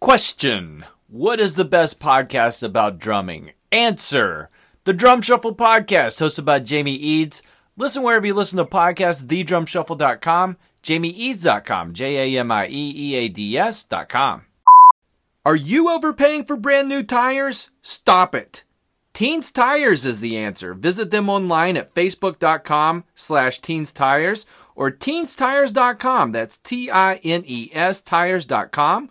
Question What is the best podcast about drumming? Answer The Drum Shuffle Podcast, hosted by Jamie Eads. Listen wherever you listen to podcasts, thedrumshuffle.com, jamieeads.com, J A M I E E A D S.com. Are you overpaying for brand new tires? Stop it. Teens Tires is the answer. Visit them online at facebook.com slash teens tires or teenstires.com. That's T I N E S tires.com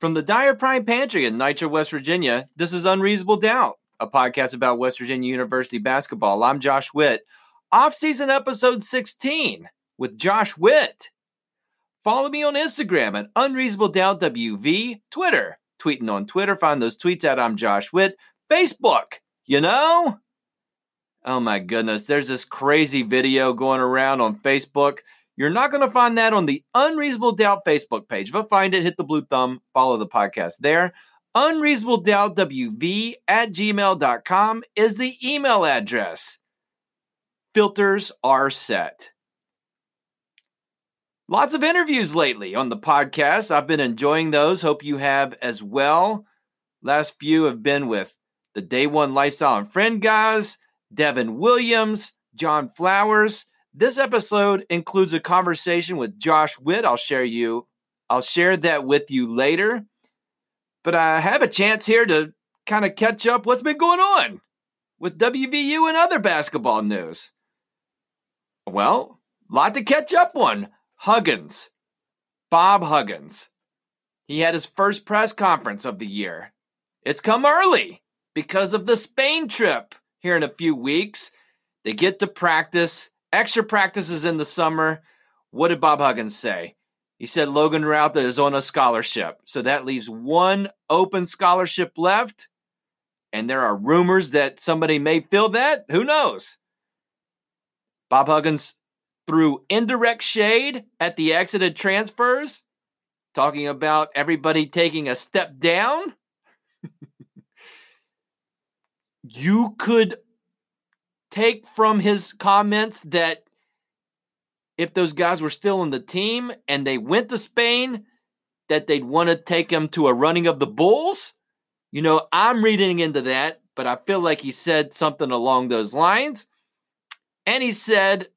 From the Dyer Prime Pantry in Nitro, West Virginia, this is Unreasonable Doubt, a podcast about West Virginia University basketball. I'm Josh Witt. Off-season episode 16 with Josh Witt. Follow me on Instagram at Unreasonable Doubt WV, Twitter, tweeting on Twitter. Find those tweets at I'm Josh Witt. Facebook, you know? Oh my goodness, there's this crazy video going around on Facebook. You're not going to find that on the Unreasonable Doubt Facebook page. But find it, hit the blue thumb, follow the podcast there. Unreasonable Doubt WV at gmail.com is the email address. Filters are set. Lots of interviews lately on the podcast. I've been enjoying those. Hope you have as well. Last few have been with the Day One Lifestyle and Friend guys, Devin Williams, John Flowers. This episode includes a conversation with Josh Witt. I'll share you. I'll share that with you later. But I have a chance here to kind of catch up what's been going on with WVU and other basketball news. Well, lot to catch up on. Huggins, Bob Huggins. He had his first press conference of the year. It's come early because of the Spain trip here in a few weeks. They get to practice, extra practices in the summer. What did Bob Huggins say? He said Logan Routt is on a scholarship. So that leaves one open scholarship left. And there are rumors that somebody may fill that. Who knows? Bob Huggins threw indirect shade at the exited transfers, talking about everybody taking a step down. you could take from his comments that if those guys were still in the team and they went to Spain, that they'd want to take them to a running of the Bulls. You know, I'm reading into that, but I feel like he said something along those lines. And he said,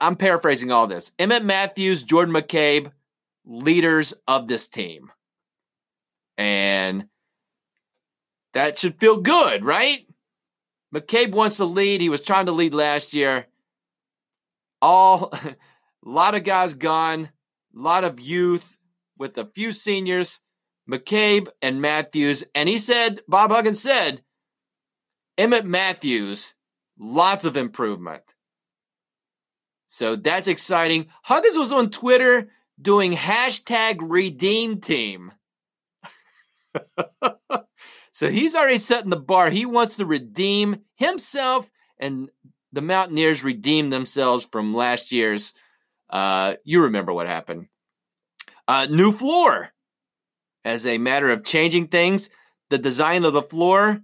I'm paraphrasing all this Emmett Matthews, Jordan McCabe, leaders of this team. And that should feel good, right? McCabe wants to lead. He was trying to lead last year. All a lot of guys gone, a lot of youth with a few seniors, McCabe and Matthews. And he said, Bob Huggins said, Emmett Matthews, lots of improvement. So that's exciting. Huggins was on Twitter doing hashtag redeem team. so he's already setting the bar. He wants to redeem himself and the Mountaineers redeem themselves from last year's. Uh, you remember what happened. Uh, new floor. As a matter of changing things, the design of the floor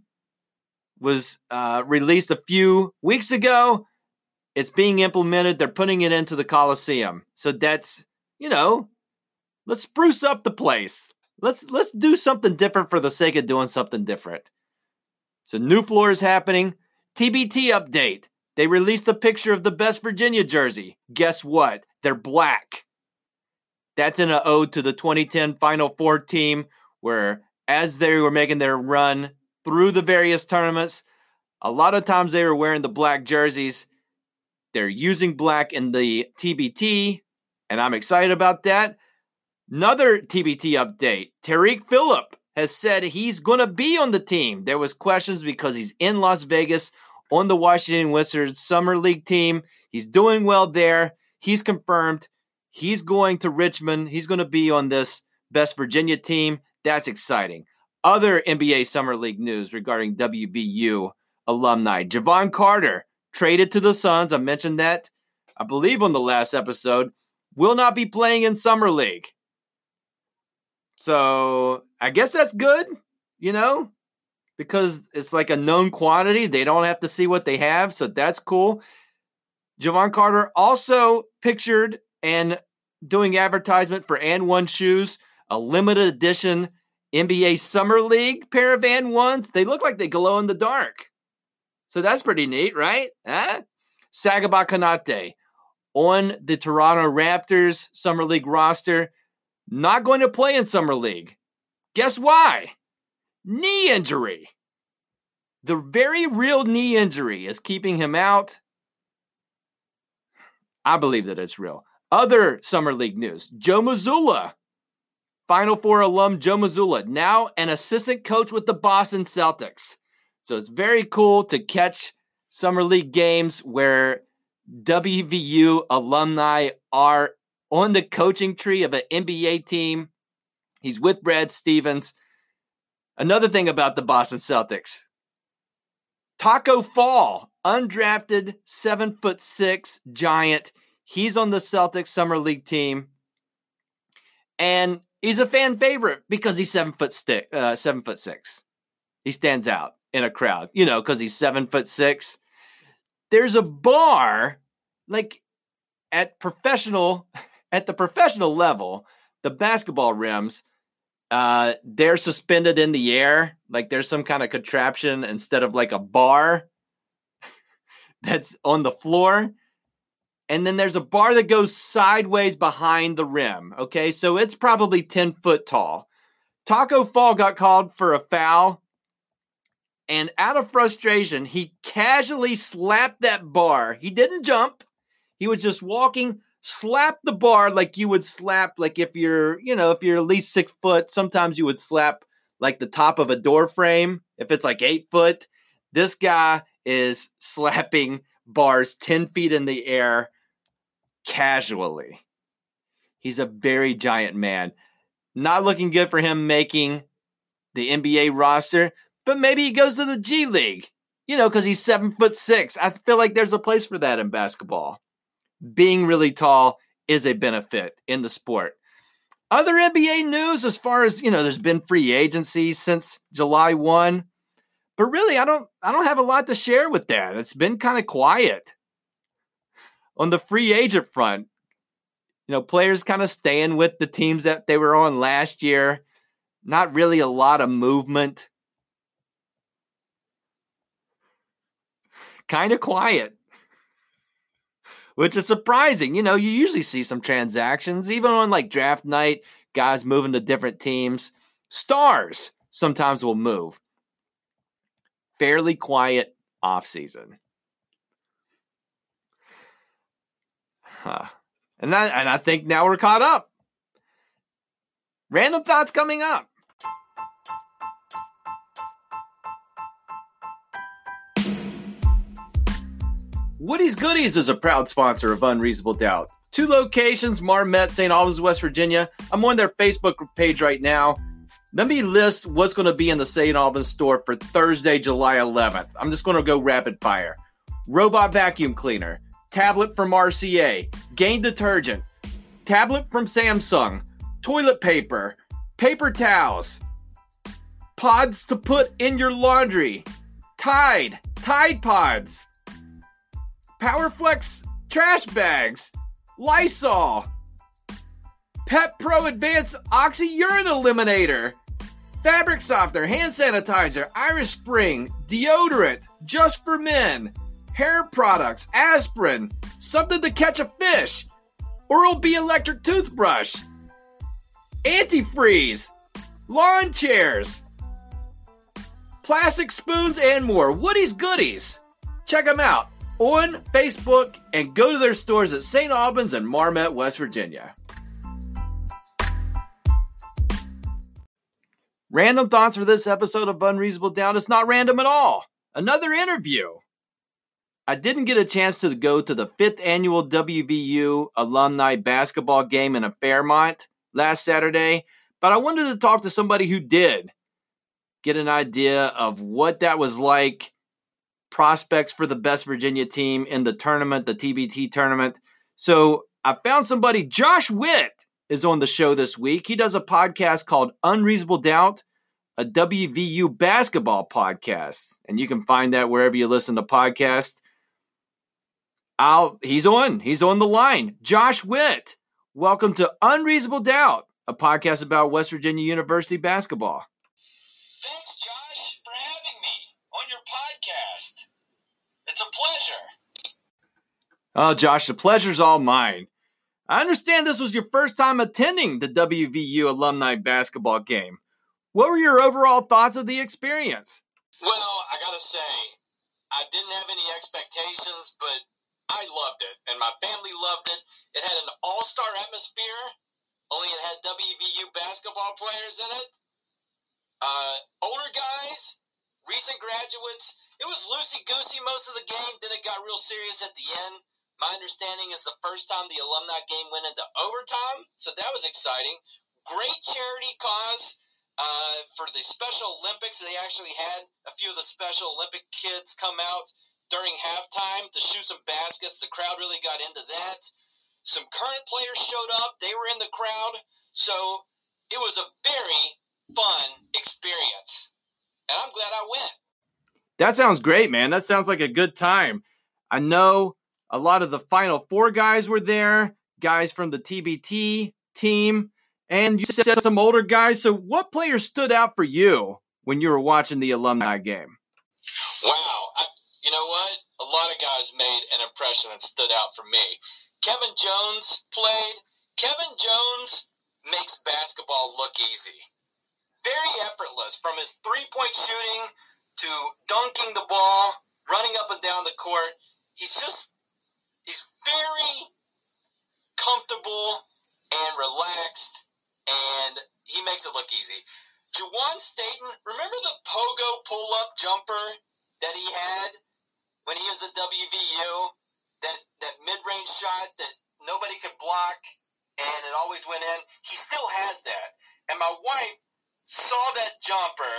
was uh, released a few weeks ago. It's being implemented. They're putting it into the Coliseum. So that's, you know, let's spruce up the place. Let's let's do something different for the sake of doing something different. So new floor is happening. TBT update. They released a picture of the best Virginia jersey. Guess what? They're black. That's in an ode to the 2010 Final Four team, where as they were making their run through the various tournaments, a lot of times they were wearing the black jerseys. They're using black in the TBT, and I'm excited about that. Another TBT update. Tarik Phillip has said he's going to be on the team. There was questions because he's in Las Vegas on the Washington Wizards Summer League team. He's doing well there. He's confirmed. He's going to Richmond. He's going to be on this Best Virginia team. That's exciting. Other NBA Summer League news regarding WVU alumni. Jevon Carter traded to the Suns. I mentioned that, I believe, on the last episode. Will not be playing in Summer League. So I guess that's good, you know, because it's like a known quantity. They don't have to see what they have. So that's cool. Jevon Carter also pictured and doing advertisement for AND1 shoes, a limited edition NBA Summer League pair of AND1s. They look like they glow in the dark. So that's pretty neat, right? Huh? Sagaba Konate on the Toronto Raptors Summer League roster, not going to play in Summer League. Guess why? Knee injury. The very real knee injury is keeping him out. I believe that it's real. Other Summer League news Joe Mazzulla, Final Four alum Joe Mazzulla, now an assistant coach with the Boston Celtics. So it's very cool to catch Summer League games where WVU alumni are on the coaching tree of an NBA team. He's with Brad Stevens. Another thing about the Boston Celtics Taco Fall, undrafted seven foot six giant. He's on the Celtics Summer League team. And he's a fan favorite because he's seven foot stick, uh, seven foot six. He stands out in a crowd, you know, because he's seven foot six. There's a bar, like at professional, at the professional level, the basketball rims, uh, they're suspended in the air, like there's some kind of contraption instead of like a bar that's on the floor. And then there's a bar that goes sideways behind the rim. Okay, so it's probably 10 foot tall. Taco Fall got called for a foul and out of frustration, he casually slapped that bar. He didn't jump. He was just walking, slapped the bar like you would slap, like if you're, you know, if you're at least six foot, sometimes you would slap like the top of a door frame. If it's like eight foot, this guy is slapping bars 10 feet in the air casually. He's a very giant man. Not looking good for him making the NBA roster, but maybe he goes to the G League, you know, because he's seven foot six. I feel like there's a place for that in basketball. Being really tall is a benefit in the sport. Other NBA news, as far as you know, there's been free agency since July 1. But really, I don't I don't have a lot to share with that. It's been kind of quiet. On the free agent front, you know, players kind of staying with the teams that they were on last year. Not really a lot of movement. kind of quiet, which is surprising. You know, you usually see some transactions, even on like draft night, guys moving to different teams. Stars sometimes will move. Fairly quiet off season. Huh. And that, and I think now we're caught up. Random thoughts coming up. Woody's Goodies is a proud sponsor of Unreasonable Doubt. Two locations, Marmet, St. Albans, West Virginia. I'm on their Facebook page right now. Let me list what's going to be in the St. Albans store for Thursday, July 11th. I'm just going to go rapid fire. Robot vacuum cleaner, tablet from RCA, Gain detergent, tablet from Samsung, toilet paper, paper towels, pods to put in your laundry, Tide, Tide Pods, Powerflex trash bags, Lysol, Pet Pro Advanced Oxy Urine Eliminator, fabric softener, hand sanitizer, Irish Spring, deodorant, just for men, hair products, aspirin, something to catch a fish, Oral B electric toothbrush, antifreeze, lawn chairs, plastic spoons, and more. Woody's Goodies. Check them out on Facebook and go to their stores at St. Albans and Marmet, West Virginia. Random thoughts for this episode of Unreasonable Doubt. It's not random at all. Another interview. I didn't get a chance to go to the fifth annual WVU alumni basketball game in a Fairmont last Saturday, but I wanted to talk to somebody who did get an idea of what that was like, prospects for the best Virginia team in the tournament, the TBT tournament. So I found somebody, Josh Witt is on the show this week. He does a podcast called Unreasonable Doubt, a WVU basketball podcast. And you can find that wherever you listen to podcasts. I'll, he's on. He's on the line. Josh Witt, welcome to Unreasonable Doubt, a podcast about West Virginia University basketball. Thanks, Josh, for having me on your podcast. It's a pleasure. Oh, Josh, the pleasure's all mine. I understand this was your first time attending the WVU alumni basketball game. What were your overall thoughts of the experience? Well, I gotta say, I didn't have any expectations, but I loved it, and my family loved it. It had an all star atmosphere, only it had WVU basketball players in it. Uh, older guys, recent graduates. It was loosey goosey most of the game, then it got real serious at the end. My understanding is the first time the alumni game went into overtime, so that was exciting. Great charity cause. Uh, for the Special Olympics, they actually had a few of the Special Olympic kids come out during halftime to shoot some baskets. The crowd really got into that. Some current players showed up. They were in the crowd. So it was a very fun experience. And I'm glad I went. That sounds great, man. That sounds like a good time. I know a lot of the Final Four guys were there, guys from the TBT team, and you said some older guys. So, what players stood out for you when you were watching the alumni game? Wow. I, you know what? A lot of guys made an impression and stood out for me. Kevin Jones played. Kevin Jones makes basketball look easy. Very effortless from his three point shooting to dunking the ball, running up and down the court. He's just, he's very comfortable and relaxed, and he makes it look easy. Juwan Staten, remember the pogo pull up jumper that he had when he was at WVU? That, that mid range shot that nobody could block and it always went in. He still has that. And my wife saw that jumper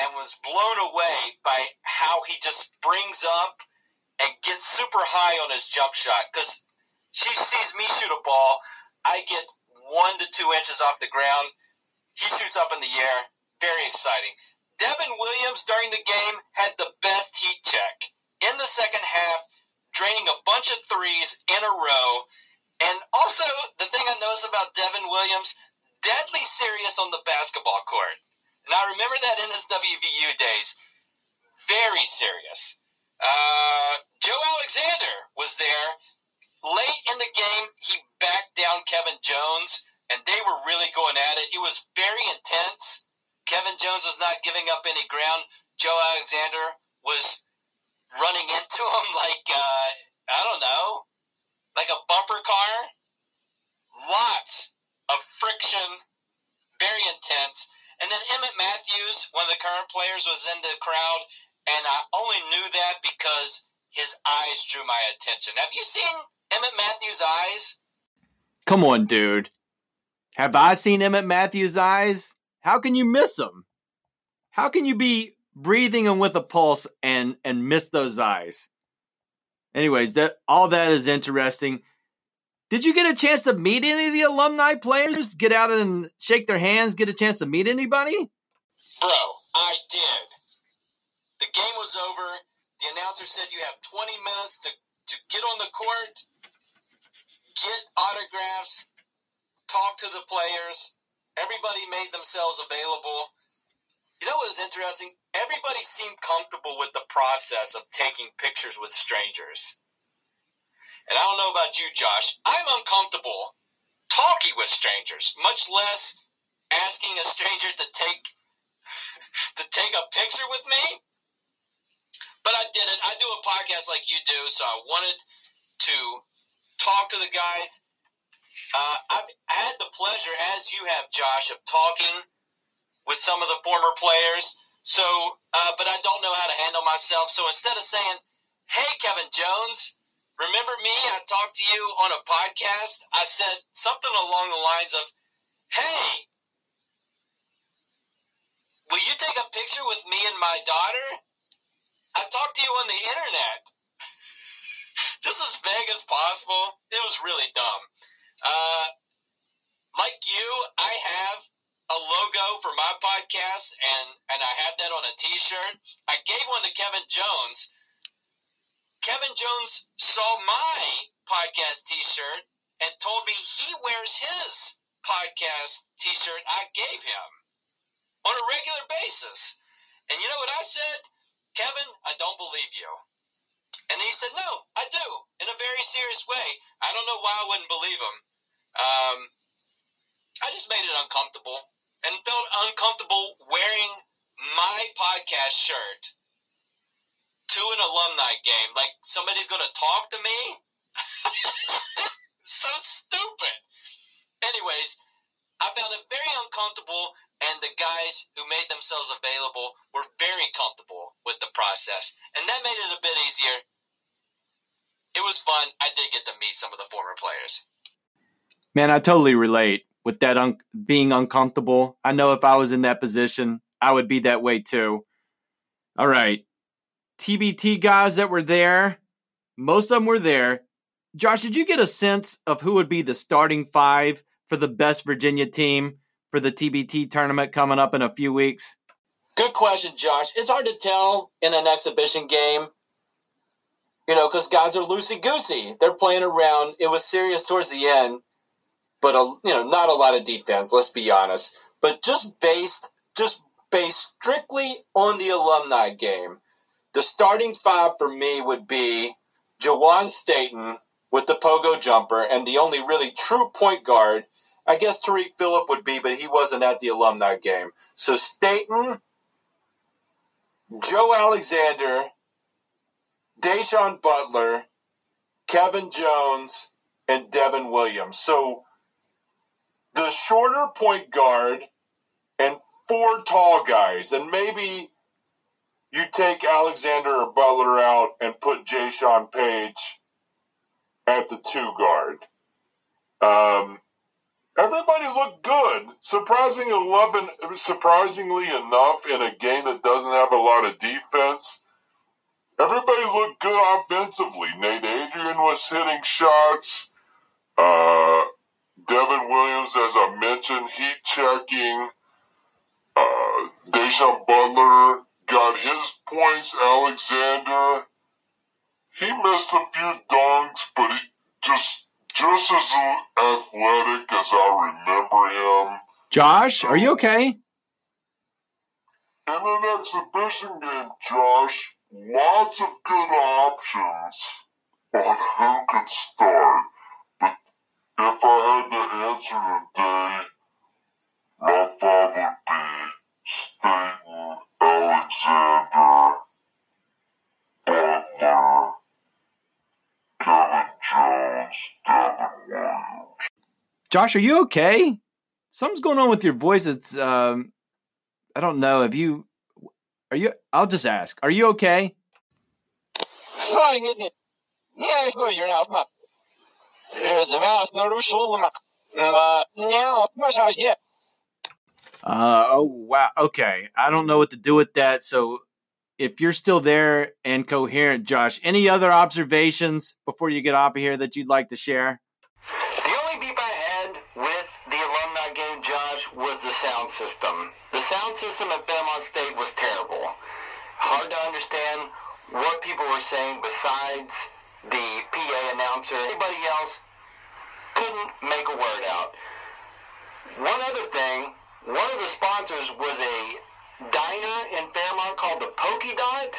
and was blown away by how he just springs up and gets super high on his jump shot. Because she sees me shoot a ball, I get one to two inches off the ground. He shoots up in the air. Very exciting. Devin Williams during the game had the best heat check in the second half, draining a bunch of threes in a row. And also, the thing I noticed about Devin Williams, deadly serious on the basketball court. And I remember that in his WVU days. Very serious. Uh, Joe Alexander was there. Late in the game, he backed down Kevin Jones, and they were really going at it. It was very intense. Kevin Jones was not giving up any ground. Joe Alexander was running into him like, uh, I don't know, like a bumper car. Lots of friction, very intense. And then Emmett Matthews, one of the current players, was in the crowd, and I only knew that because his eyes drew my attention. Have you seen Emmett Matthews' eyes? Come on, dude. Have I seen Emmett Matthews' eyes? How can you miss them? How can you be breathing and with a pulse and and miss those eyes? Anyways, that all that is interesting. Did you get a chance to meet any of the alumni players? Get out and shake their hands, get a chance to meet anybody? Bro, I did. The game was over. The announcer said you have 20 minutes to, to get on the court, get autographs, talk to the players. Everybody made themselves available. You know what was interesting? Everybody seemed comfortable with the process of taking pictures with strangers. And I don't know about you, Josh. I'm uncomfortable talking with strangers, much less asking a stranger to take to take a picture with me. But I did it. I do a podcast like you do, so I wanted to talk to the guys. Uh, I've had the pleasure, as you have, Josh, of talking with some of the former players. So, uh, but I don't know how to handle myself. So instead of saying, Hey, Kevin Jones. Remember me? I talked to you on a podcast. I said something along the lines of, Hey, will you take a picture with me and my daughter? I talked to you on the internet. Just as vague as possible. It was really dumb. Uh, like you, I have a logo for my podcast, and and I had that on a T-shirt. I gave one to Kevin Jones. Kevin Jones saw my podcast T-shirt and told me he wears his podcast T-shirt I gave him And you know what I said? Kevin, I don't believe you. And he said, No, I do, in a very serious way. I don't know why I wouldn't believe him. Um, I just made it uncomfortable and felt uncomfortable wearing my podcast shirt to an alumni game. Like somebody's going to talk to me? so stupid. Anyways, I found it very uncomfortable, and the guys who made themselves available were very comfortable with the process, and that made it a bit easier. It was fun. I did get to meet some of the former players. Man, I totally relate with that un- being uncomfortable. I know if I was in that position, I would be that way too. All right. TBT guys that were there, most of them were there. Josh, did you get a sense of who would be the starting five for the best Virginia team for the TBT tournament coming up in a few weeks? Good question, Josh. It's hard to tell in an exhibition game, you know, because guys are loosey goosey. They're playing around. It was serious towards the end, but a, you know, not a lot of defense. Let's be honest. But just based, just based strictly on the alumni game, the starting five for me would be Juwan Staten with the pogo jumper, and the only really true point guard I guess Tarik Phillip would be, but he wasn't at the alumni game. So Staten, Joe Alexander, Da'Sean Butler, Kevin Jones, and Devin Williams. So the shorter point guard and four tall guys, and maybe you take Alexander or Butler out and put Jaysean Paige at the two guard. Um, Everybody looked good. Surprising 11, surprisingly enough, in a game that doesn't have a lot of defense, everybody looked good offensively. Nate Adrian was hitting shots. Uh, Devin Williams, as I mentioned, heat checking. Uh, Da'Sean Butler got his points. Alexander, he missed a few dunks, but he just just as athletic as I remember him. Josh, are you okay? In an exhibition game, Josh, lots of good options on who could start. But if I had to answer today, my thought would be Staten, Alexander, Butler, Kevin Jones, Josh, are you okay? Something's going on with your voice. It's um, I don't know. Have you? Are you? I'll just ask. Are you okay? Uh, oh wow. Okay, I don't know what to do with that. So, if you're still there and coherent, Josh, any other observations before you get off of here that you'd like to share? System. The sound system at Fairmont State was terrible. Hard to understand what people were saying besides the PA announcer. Anybody else couldn't make a word out. One other thing, one of the sponsors was a diner in Fairmont called the Poky Dot.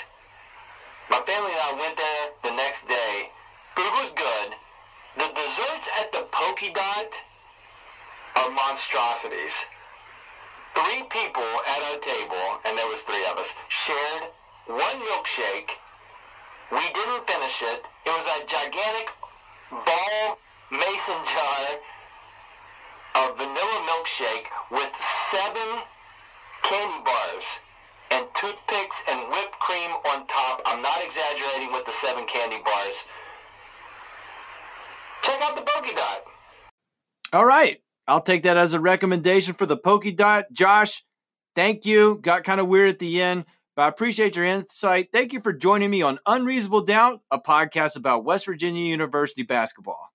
My family and I went there the next day. Food was good. The desserts at the Poky Dot are monstrosities three people at our table, and there was three of us, shared one milkshake. We didn't finish it. It was a gigantic ball mason jar of vanilla milkshake with seven candy bars and toothpicks and whipped cream on top. I'm not exaggerating with the seven candy bars. Check out the Poky Dot. All right. I'll take that as a recommendation for the Poky Dot. Josh, thank you. Got kind of weird at the end, but I appreciate your insight. Thank you for joining me on Unreasonable Doubt, a podcast about West Virginia University basketball.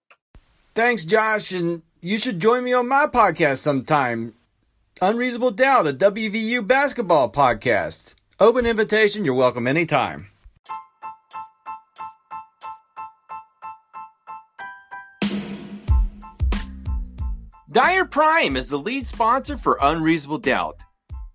Thanks, Josh, and you should join me on my podcast sometime. Unreasonable Doubt, a WVU basketball podcast. Open invitation, you're welcome anytime. Dyer Prime is the lead sponsor for Unreasonable Doubt.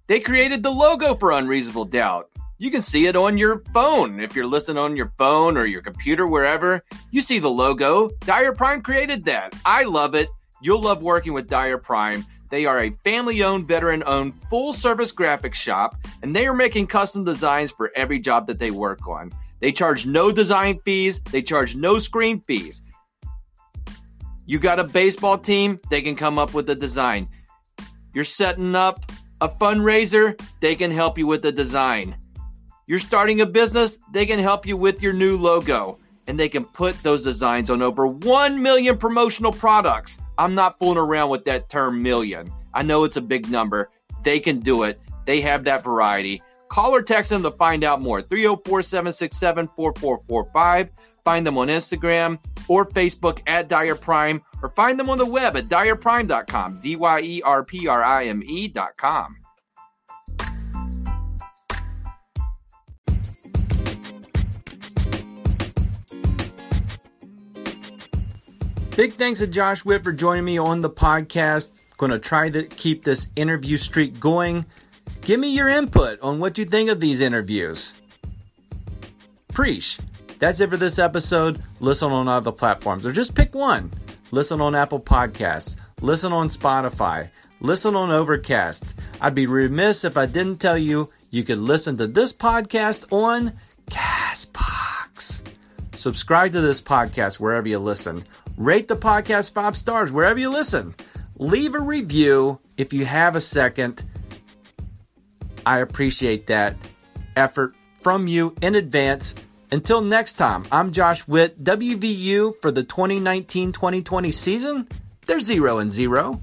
They created the logo for Unreasonable Doubt. You can see it on your phone. If you're listening on your phone or your computer, wherever, you see the logo. Dyer Prime created that. I love it. You'll love working with Dyer Prime. They are a family owned, veteran owned, full service graphics shop, and they are making custom designs for every job that they work on. They charge no design fees, they charge no screen fees. You got a baseball team, they can come up with a design. You're setting up a fundraiser, they can help you with the design. You're starting a business, they can help you with your new logo. And they can put those designs on over 1 million promotional products. I'm not fooling around with that term million. I know it's a big number. They can do it. They have that variety. Call or text them to find out more. 304 767 4445. Find them on Instagram or Facebook at Dyer Prime, or find them on the web at dyerprime.com. D Y E R P R I M E.com. Big thanks to Josh Witt for joining me on the podcast. Going to try to keep this interview streak going. Give me your input on what you think of these interviews. Preach. That's it for this episode. Listen on other platforms or just pick one. Listen on Apple Podcasts. Listen on Spotify. Listen on Overcast. I'd be remiss if I didn't tell you you could listen to this podcast on Castbox. Subscribe to this podcast wherever you listen. Rate the podcast five stars wherever you listen. Leave a review if you have a second. I appreciate that effort from you in advance. Until next time, I'm Josh Witt, WVU for the 2019 2020 season. They're 0 and 0.